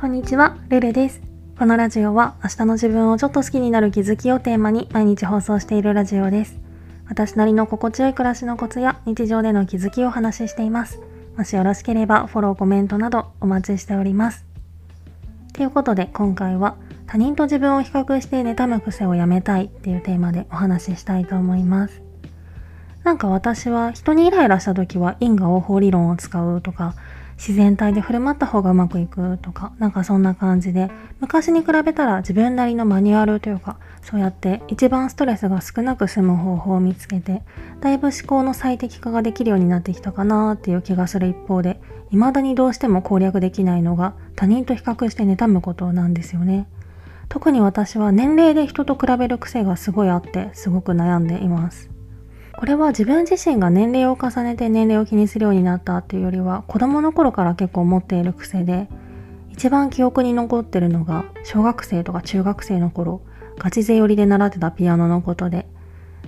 こんにちは、ルルです。このラジオは明日の自分をちょっと好きになる気づきをテーマに毎日放送しているラジオです。私なりの心地よい暮らしのコツや日常での気づきをお話ししています。もしよろしければフォロー、コメントなどお待ちしております。ということで今回は他人と自分を比較して妬む癖をやめたいっていうテーマでお話ししたいと思います。なんか私は人にイライラした時は因果応報理論を使うとか自然体で振る舞った方がうまくいくとかなんかそんな感じで昔に比べたら自分なりのマニュアルというかそうやって一番ストレスが少なく済む方法を見つけてだいぶ思考の最適化ができるようになってきたかなっていう気がする一方で未だにどうしても攻略できないのが他人と比較して妬むことなんですよね。特に私は年齢で人と比べる癖がすごいあってすごく悩んでいます。これは自分自身が年齢を重ねて年齢を気にするようになったっていうよりは子供の頃から結構持っている癖で一番記憶に残ってるのが小学生とか中学生の頃ガチ勢寄りで習ってたピアノのことで。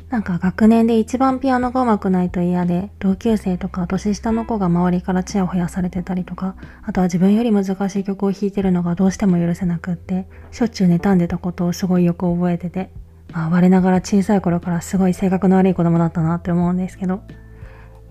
なんか学年で一番ピアノが上手くないと嫌で同級生とか年下の子が周りからチヤホヤされてたりとかあとは自分より難しい曲を弾いてるのがどうしても許せなくってしょっちゅう妬んでたことをすごいよく覚えてて。まあ、我ながら小さい頃からすごい性格の悪い子供だったなって思うんですけど、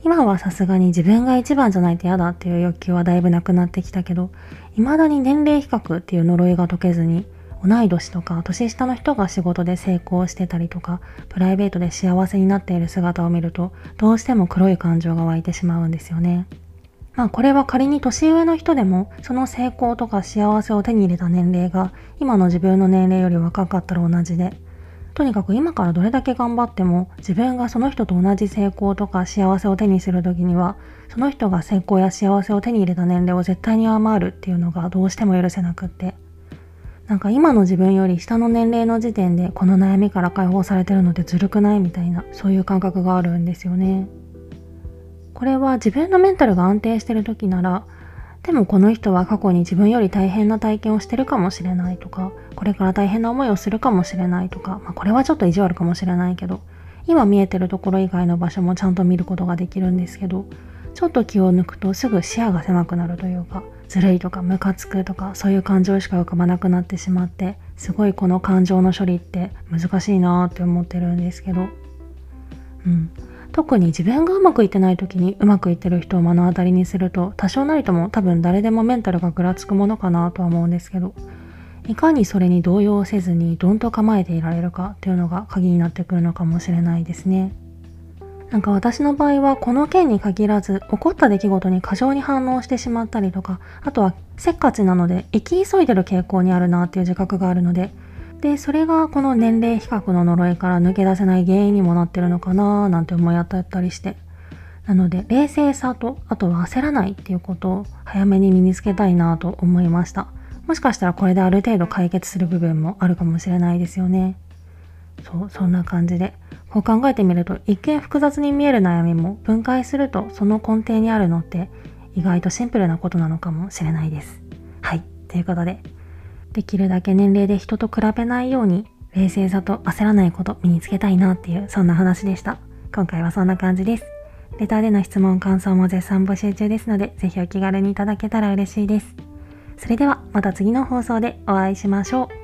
今はさすがに自分が一番じゃないと嫌だっていう欲求はだいぶなくなってきたけど、未だに年齢比較っていう呪いが解けずに、同い年とか年下の人が仕事で成功してたりとか、プライベートで幸せになっている姿を見ると、どうしても黒い感情が湧いてしまうんですよね。まあこれは仮に年上の人でも、その成功とか幸せを手に入れた年齢が、今の自分の年齢より若かったら同じで、とにかく今からどれだけ頑張っても自分がその人と同じ成功とか幸せを手にする時にはその人が成功や幸せを手に入れた年齢を絶対に上回るっていうのがどうしても許せなくって。なんか今の自分より下の年齢の時点でこの悩みから解放されてるのでずるくないみたいなそういう感覚があるんですよね。これは自分のメンタルが安定してる時ならでもこの人は過去に自分より大変な体験をしてるかもしれないとか、これから大変な思いをするかもしれないとか、まあ、これはちょっと意地悪かもしれないけど、今見えてるところ以外の場所もちゃんと見ることができるんですけど、ちょっと気を抜くとすぐ視野が狭くなるというか、ずるいとかムカつくとかそういう感情しか浮かばなくなってしまって、すごいこの感情の処理って難しいなって思ってるんですけど、うん。特に自分がうまくいってない時にうまくいってる人を目の当たりにすると多少なりとも多分誰でもメンタルがぐらつくものかなとは思うんですけどいかにそれに動揺せずにどんと構えていられるかっていうのが鍵になってくるのかもしれないですね。なんか私の場合はこの件に限らず起こった出来事に過剰に反応してしまったりとかあとはせっかちなので生き急いでる傾向にあるなっていう自覚があるのででそれがこの年齢比較の呪いから抜け出せない原因にもなってるのかななんて思い当たったりして。なので冷静さとあとは焦らないっていうことを早めに身につけたいなと思いました。もしかしたらこれである程度解決する部分もあるかもしれないですよね。そうそんな感じで。こう考えてみると一見複雑に見える悩みも分解するとその根底にあるのって意外とシンプルなことなのかもしれないです。はい。ということでできるだけ年齢で人と比べないように冷静さと焦らないこと身につけたいなっていうそんな話でした。今回はそんな感じです。レターでの質問、感想も絶賛募集中ですので、ぜひお気軽にいただけたら嬉しいです。それではまた次の放送でお会いしましょう。